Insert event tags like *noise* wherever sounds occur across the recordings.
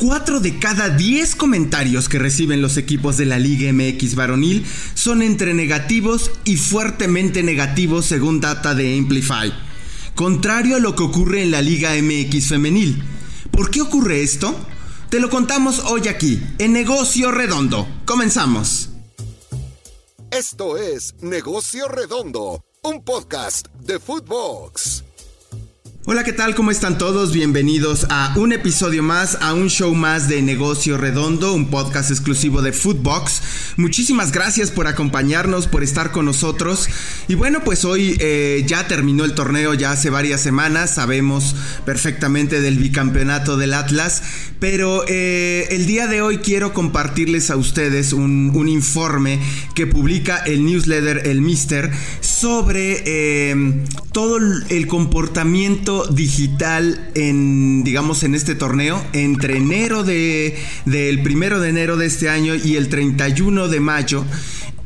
4 de cada 10 comentarios que reciben los equipos de la Liga MX varonil son entre negativos y fuertemente negativos según data de Amplify. Contrario a lo que ocurre en la Liga MX femenil. ¿Por qué ocurre esto? Te lo contamos hoy aquí, en Negocio Redondo. Comenzamos. Esto es Negocio Redondo, un podcast de Footbox. Hola, ¿qué tal? ¿Cómo están todos? Bienvenidos a un episodio más, a un show más de Negocio Redondo, un podcast exclusivo de Foodbox. Muchísimas gracias por acompañarnos, por estar con nosotros. Y bueno, pues hoy eh, ya terminó el torneo, ya hace varias semanas, sabemos perfectamente del bicampeonato del Atlas, pero eh, el día de hoy quiero compartirles a ustedes un, informe que publica el newsletter El Mister sobre eh, todo el comportamiento digital en, digamos, en este torneo entre enero de, del primero de enero de este año y el 31 de mayo.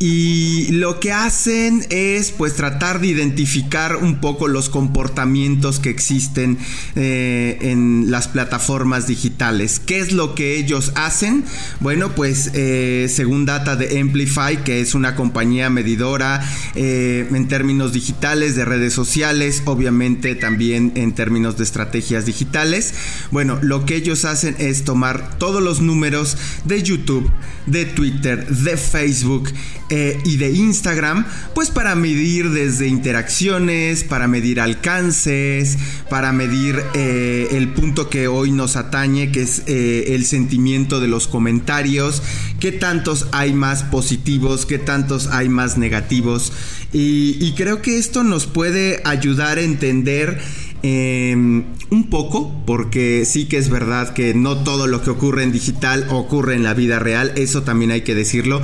Y lo que hacen es pues tratar de identificar un poco los comportamientos que existen eh, en las plataformas digitales. ¿Qué es lo que ellos hacen? Bueno, pues eh, según data de Amplify, que es una compañía medidora eh, en términos digitales de redes sociales, obviamente también en términos de estrategias digitales. Bueno, lo que ellos hacen es tomar todos los números de YouTube, de Twitter, de Facebook, eh, y de Instagram, pues para medir desde interacciones, para medir alcances, para medir eh, el punto que hoy nos atañe, que es eh, el sentimiento de los comentarios, qué tantos hay más positivos, qué tantos hay más negativos. y creo que esto nos puede ayudar a entender Em, un poco, porque sí que es verdad que no todo lo que ocurre en digital ocurre en la vida real, eso también hay que decirlo,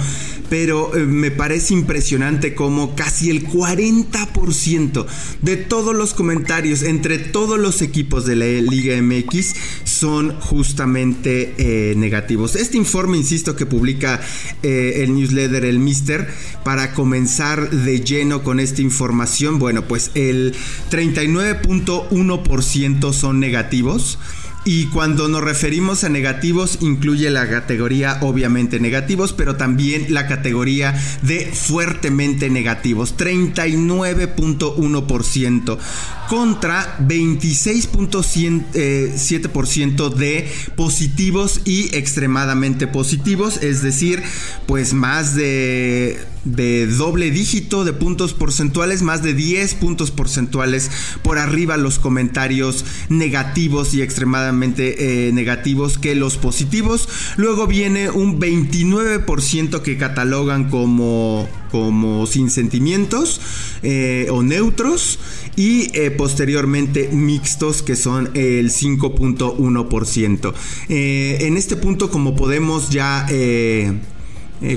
pero eh, me parece impresionante como casi el 40% de todos los comentarios entre todos los equipos de la Liga MX son justamente eh, negativos. Este informe, insisto, que publica eh, el newsletter El Mister, para comenzar de lleno con esta información, bueno, pues el 39. 1% son negativos. Y cuando nos referimos a negativos, incluye la categoría obviamente negativos, pero también la categoría de fuertemente negativos, 39.1% contra 26.7% de positivos y extremadamente positivos, es decir, pues más de de doble dígito de puntos porcentuales, más de 10 puntos porcentuales por arriba los comentarios negativos y extremadamente eh, negativos que los positivos. Luego viene un 29% que catalogan como, como sin sentimientos eh, o neutros y eh, posteriormente mixtos que son el 5.1%. en este punto como podemos ya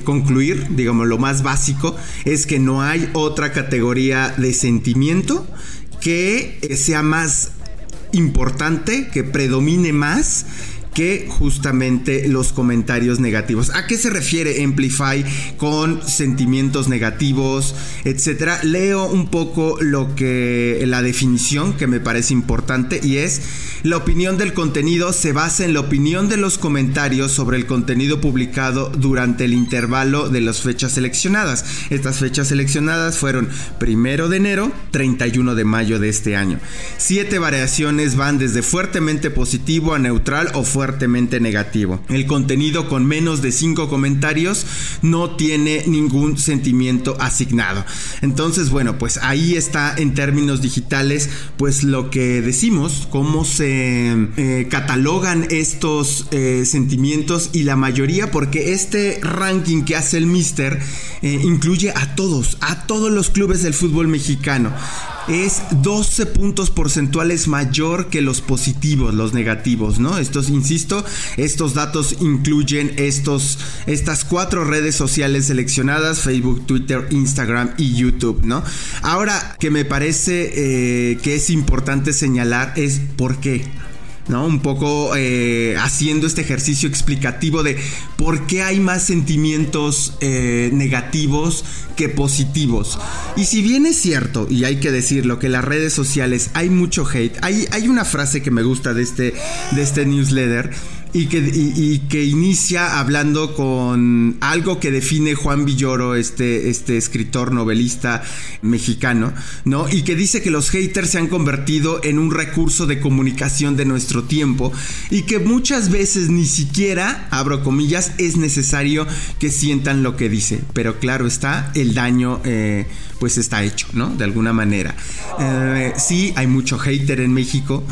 concluir, digamos, lo más básico, es que no hay otra categoría de sentimiento que sea más importante, que predomine más que justamente los comentarios negativos. ¿A qué se refiere Amplify con sentimientos negativos, etcétera? Leo un poco lo que la definición que me parece importante y es la opinión del contenido se basa en la opinión de los comentarios sobre el contenido publicado durante el intervalo de las fechas seleccionadas. Estas fechas seleccionadas fueron primero de enero, 31 de mayo de este año. Siete variaciones van desde fuertemente positivo a neutral o fuerte fuertemente negativo. El contenido con menos de 5 comentarios no tiene ningún sentimiento asignado. Entonces, bueno, pues ahí está en términos digitales, pues lo que decimos, cómo se eh, catalogan estos eh, sentimientos y la mayoría, porque este ranking que hace el Mister eh, incluye a todos, a todos los clubes del fútbol mexicano es 12 puntos porcentuales mayor que los positivos, los negativos, ¿no? Estos, insisto, estos datos incluyen estos, estas cuatro redes sociales seleccionadas, Facebook, Twitter, Instagram y YouTube, ¿no? Ahora, que me parece eh, que es importante señalar es por qué. ¿No? Un poco eh, haciendo este ejercicio explicativo de por qué hay más sentimientos eh, negativos que positivos. Y si bien es cierto, y hay que decirlo, que en las redes sociales hay mucho hate, hay, hay una frase que me gusta de este, de este newsletter y que, que inicia hablando con algo que define Juan Villoro, este, este escritor novelista mexicano, ¿no? Y que dice que los haters se han convertido en un recurso de comunicación de nuestro tiempo y que muchas veces ni siquiera, abro comillas, es necesario que sientan lo que dice. Pero claro está, el daño eh, pues está hecho, ¿no? De alguna manera. Eh, sí, hay mucho hater en México.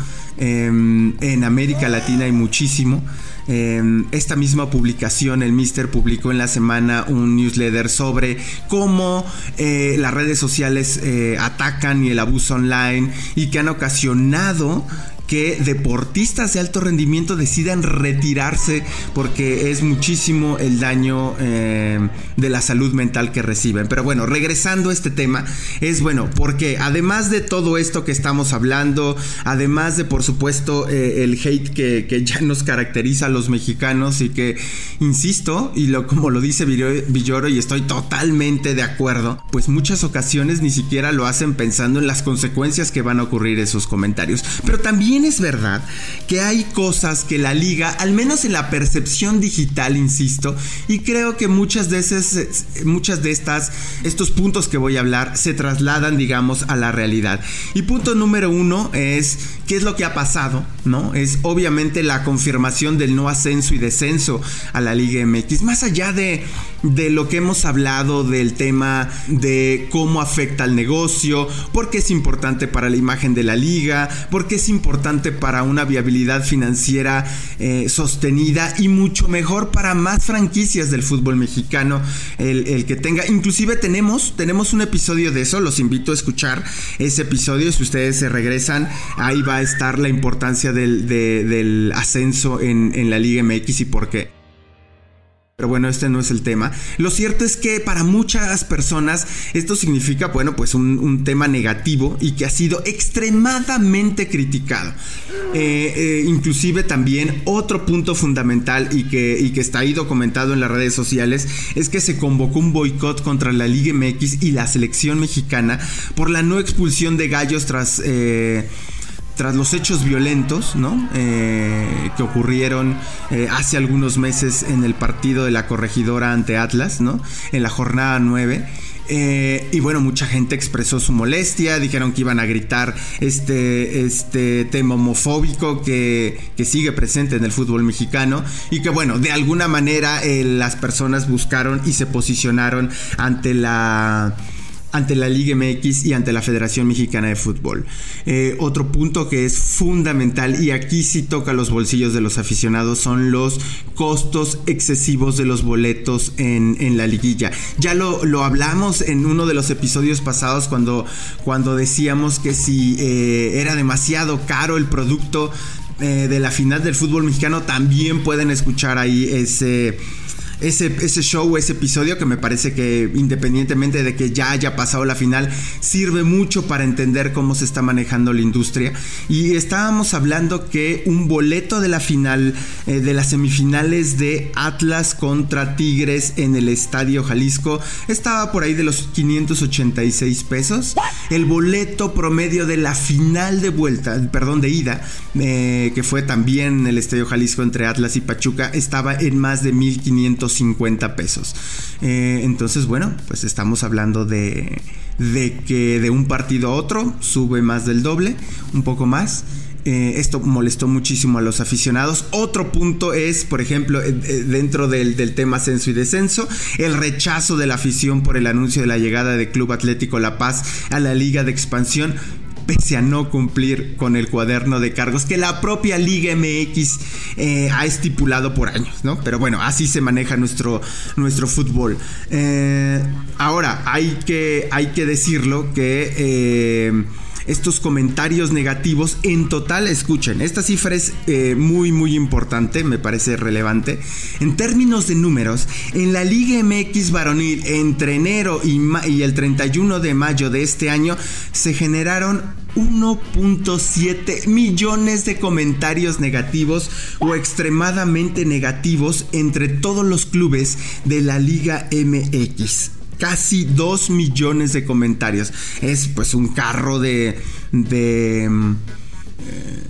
Em, en América Latina hay muchísimo. Em, esta misma publicación, el Mister publicó en la semana un newsletter sobre cómo eh, las redes sociales eh, atacan y el abuso online y que han ocasionado que deportistas de alto rendimiento decidan retirarse porque es muchísimo el daño eh, de la salud mental que reciben. Pero bueno, regresando a este tema, es bueno, porque además de todo esto que estamos hablando, además de por supuesto eh, el hate que, ya nos caracteriza a los mexicanos y que, insisto, y lo, como lo dice Villoro y estoy totalmente de acuerdo, pues muchas ocasiones ni siquiera lo hacen pensando en las consecuencias que van a ocurrir esos comentarios. Pero también es verdad que hay cosas que la liga, al menos en la percepción digital, insisto, y creo que muchas de esas, muchas de estas, estos puntos que voy a hablar se trasladan, digamos, a la realidad. Y punto número uno es qué es lo que ha pasado, ¿no? Es obviamente la confirmación del no ascenso y descenso a la Liga MX, más allá de, de lo que hemos hablado del tema de cómo afecta al negocio, porque es importante para la imagen de la liga, porque es importante para una viabilidad financiera eh, sostenida y mucho mejor para más franquicias del fútbol mexicano el, que tenga. Inclusive tenemos, tenemos un episodio de eso, los invito a escuchar ese episodio. Si ustedes se regresan, ahí va a estar la importancia del, ascenso en, en la Liga MX y por qué. Pero bueno, este no es el tema. Lo cierto es que para muchas personas esto significa, bueno, pues un, tema negativo y que ha sido extremadamente criticado. Eh, eh, inclusive también otro punto fundamental y que, está ahí documentado en las redes sociales es que se convocó un boicot contra la Liga MX y la selección mexicana por la no expulsión de gallos tras... Eh, tras los hechos violentos ¿no? Eh, que ocurrieron eh, hace algunos meses en el partido de la corregidora ante Atlas, ¿no? en la jornada 9. Eh, y bueno, mucha gente expresó su molestia, dijeron que iban a gritar este, este tema homofóbico que, que sigue presente en el fútbol mexicano y que bueno, de alguna manera las personas buscaron y se posicionaron ante la ante la Liga MX y ante la Federación Mexicana de Fútbol. Eh, otro punto que es fundamental y aquí sí toca los bolsillos de los aficionados son los costos excesivos de los boletos en, la liguilla. Ya lo, lo, hablamos en uno de los episodios pasados cuando, cuando decíamos que si eh, era demasiado caro el producto eh, de la final del fútbol mexicano, también pueden escuchar ahí ese ese, ese show, ese episodio que me parece que independientemente de que ya haya pasado la final, sirve mucho para entender cómo se está manejando la industria. Y estábamos hablando que un boleto de la final, eh, de las semifinales de Atlas contra Tigres en el Estadio Jalisco, estaba por ahí de los 586 pesos. El boleto promedio de la final de vuelta, perdón, de ida, eh, que fue también en el Estadio Jalisco entre Atlas y Pachuca, estaba en más de 1500 50 pesos. Eh, entonces, bueno, pues estamos hablando de, de que de un partido a otro sube más del doble, un poco más. Eh, esto molestó muchísimo a los aficionados. Otro punto es, por ejemplo, eh, dentro del, del, tema ascenso y descenso, el rechazo de la afición por el anuncio de la llegada de Club Atlético La Paz a la Liga de Expansión pese a no cumplir con el cuaderno de cargos que la propia Liga MX eh, ha estipulado por años, ¿no? Pero bueno, así se maneja nuestro, nuestro fútbol. Eh, ahora, hay que, hay que decirlo que... Eh, estos comentarios negativos en total, escuchen, esta cifra es muy muy importante, me parece relevante. En términos de números, en la Liga MX varonil entre enero y, y el 31 de mayo de este año se generaron 1.7 millones de comentarios negativos o extremadamente negativos entre todos los clubes de la Liga MX. Casi 2 millones de comentarios. Es pues un carro de... de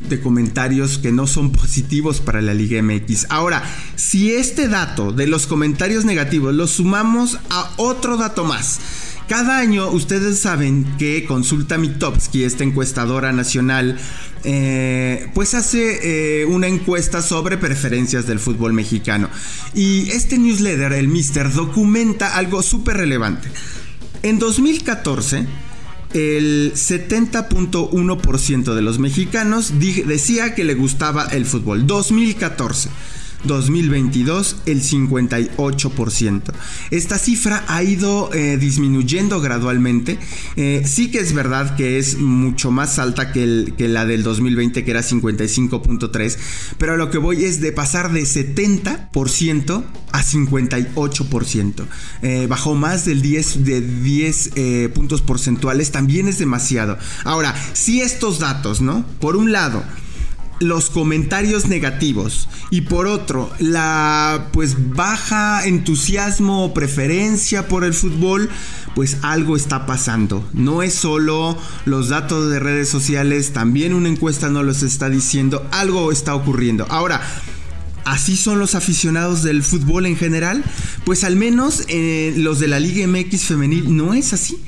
de comentarios que no son *laughs* positivos para la Liga MX. Ahora, si este dato de los comentarios negativos lo sumamos a otro dato más, cada año ustedes saben que Consulta Mitowski, esta encuestadora nacional, eh, pues hace eh, una encuesta sobre preferencias del fútbol mexicano. Y este newsletter, el Mister, documenta algo súper relevante. En 2014, el 70.1% de los mexicanos decía que le gustaba el fútbol. 2014. 2022 el 58%. Esta cifra ha ido eh, disminuyendo gradualmente. Eh, sí que es verdad que es mucho más alta que, la del 2020 que era 55.3, pero a lo que voy es de pasar de 70% a 58%. Eh, bajó más del 10 de 10 puntos porcentuales, también es demasiado. Ahora, si estos datos, ¿no? Por un lado, los comentarios negativos y por otro la pues baja entusiasmo o preferencia por el fútbol pues algo está pasando no es solo los datos de redes sociales también una encuesta no los está diciendo algo está ocurriendo ahora ¿Así son los aficionados del fútbol en general? Pues al menos eh, los de la Liga MX femenil no es así.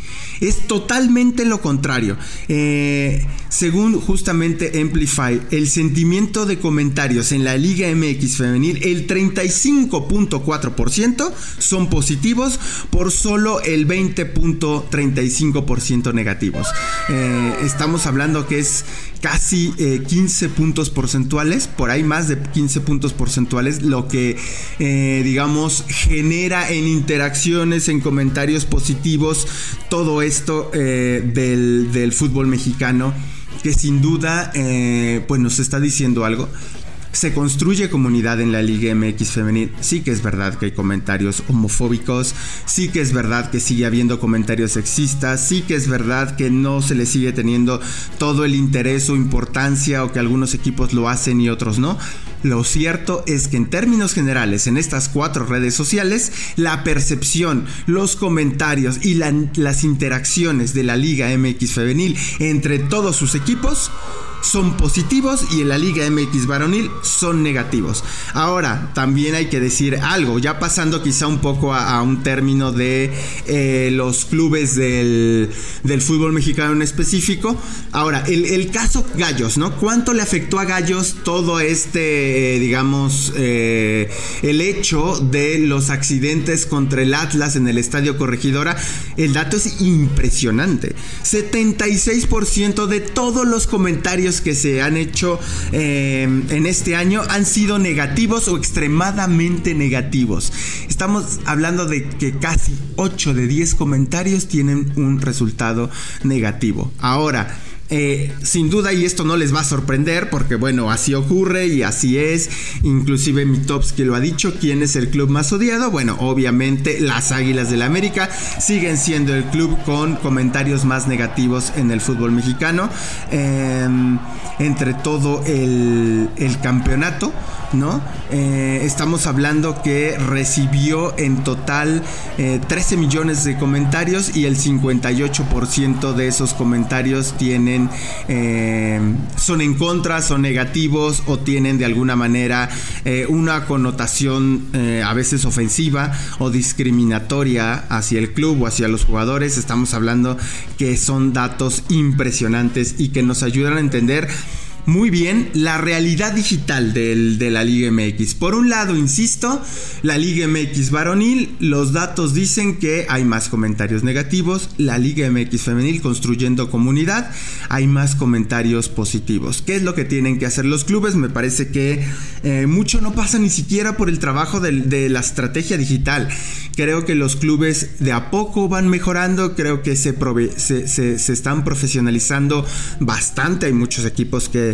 Es totalmente lo contrario. Eh, según justamente Amplify, el sentimiento de comentarios en la Liga MX femenil, el 35.4% son positivos por solo el 20.35% negativos. Eh, estamos hablando que es casi 15 puntos porcentuales, por ahí más de 15 puntos porcentuales lo que, eh, digamos, genera en interacciones, en comentarios positivos, todo esto eh, del, fútbol mexicano, que sin duda, eh, pues nos está diciendo algo se construye comunidad en la Liga MX femenil. Sí que es verdad que hay comentarios homofóbicos, sí que es verdad que sigue habiendo comentarios sexistas, sí que es verdad que no se le sigue teniendo todo el interés o importancia o que algunos equipos lo hacen y otros no. Lo cierto es que en términos generales en estas cuatro redes sociales, la percepción, los comentarios y las interacciones de la Liga MX femenil entre todos sus equipos son positivos y en la Liga MX varonil son negativos. Ahora, también hay que decir algo, ya pasando quizá un poco a, un término de eh, los clubes del, fútbol mexicano en específico. Ahora, el, caso Gallos, ¿no? ¿Cuánto le afectó a Gallos todo este, digamos, eh, el hecho de los accidentes contra el Atlas en el Estadio Corregidora? El dato es impresionante. 76% de todos los comentarios que se han hecho eh, en este año han sido negativos o extremadamente negativos. Estamos hablando de que casi 8 de 10 comentarios tienen un resultado negativo. Ahora, eh, sin duda, y esto no les va a sorprender, porque bueno, así ocurre y así es. Inclusive Mitowski lo ha dicho. ¿Quién es el club más odiado? Bueno, obviamente las Águilas del la América siguen siendo el club con comentarios más negativos en el fútbol mexicano. Em, entre todo el, el campeonato. ¿No? Eh, estamos hablando que recibió en total 13 eh, millones de comentarios y el 58% de esos comentarios tienen, eh, son en contra, son negativos o tienen de alguna manera una connotación a veces ofensiva o discriminatoria hacia el club o hacia los jugadores. Estamos hablando que son datos impresionantes y que nos ayudan a entender muy bien la realidad digital de la Liga MX. Por un lado, insisto, la Liga MX varonil, los datos dicen que hay más comentarios negativos, la Liga MX femenil construyendo comunidad, hay más comentarios positivos. ¿Qué es lo que tienen que hacer los clubes? Me parece que eh, mucho no pasa ni siquiera por el trabajo de, la estrategia digital. Creo que los clubes de a poco van mejorando, creo que se, se están profesionalizando bastante, hay muchos equipos que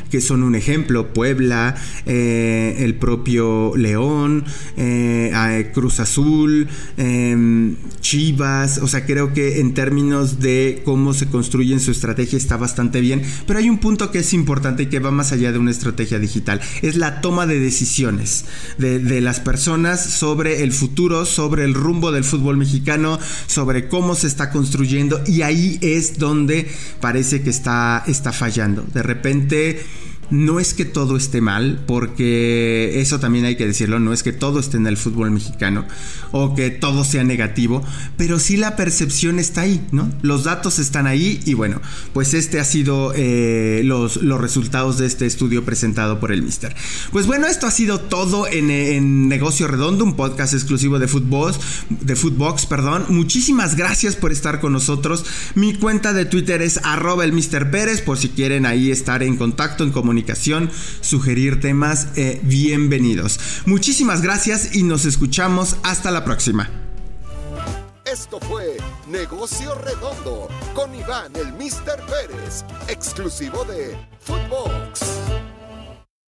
que son un ejemplo, Puebla, eh, el propio León, eh, Cruz Azul, em, Chivas, o sea, creo que en términos de cómo se construye su estrategia está bastante bien, pero hay un punto que es importante y que va más allá de una estrategia digital, es la toma de decisiones de, de las personas sobre el futuro, sobre el rumbo del fútbol mexicano, sobre cómo se está construyendo. Y ahí es donde parece que está, está fallando. De repente no es que todo esté mal, porque eso también hay que decirlo, no es que todo esté en el fútbol mexicano o que todo sea negativo, pero sí la percepción está ahí, ¿no? Los datos están ahí y bueno, pues este ha sido eh, los, los, resultados de este estudio presentado por el Mister. Pues bueno, esto ha sido todo en, en Negocio Redondo, un podcast exclusivo de Footbox, de perdón. Muchísimas gracias por estar con nosotros. Mi cuenta de Twitter es arroba el por si quieren ahí estar en contacto, en comunicación sugerir temas, eh, bienvenidos. Muchísimas gracias y nos escuchamos hasta la próxima. Esto fue Negocio Redondo con Iván el Mister Pérez, exclusivo de Footbox.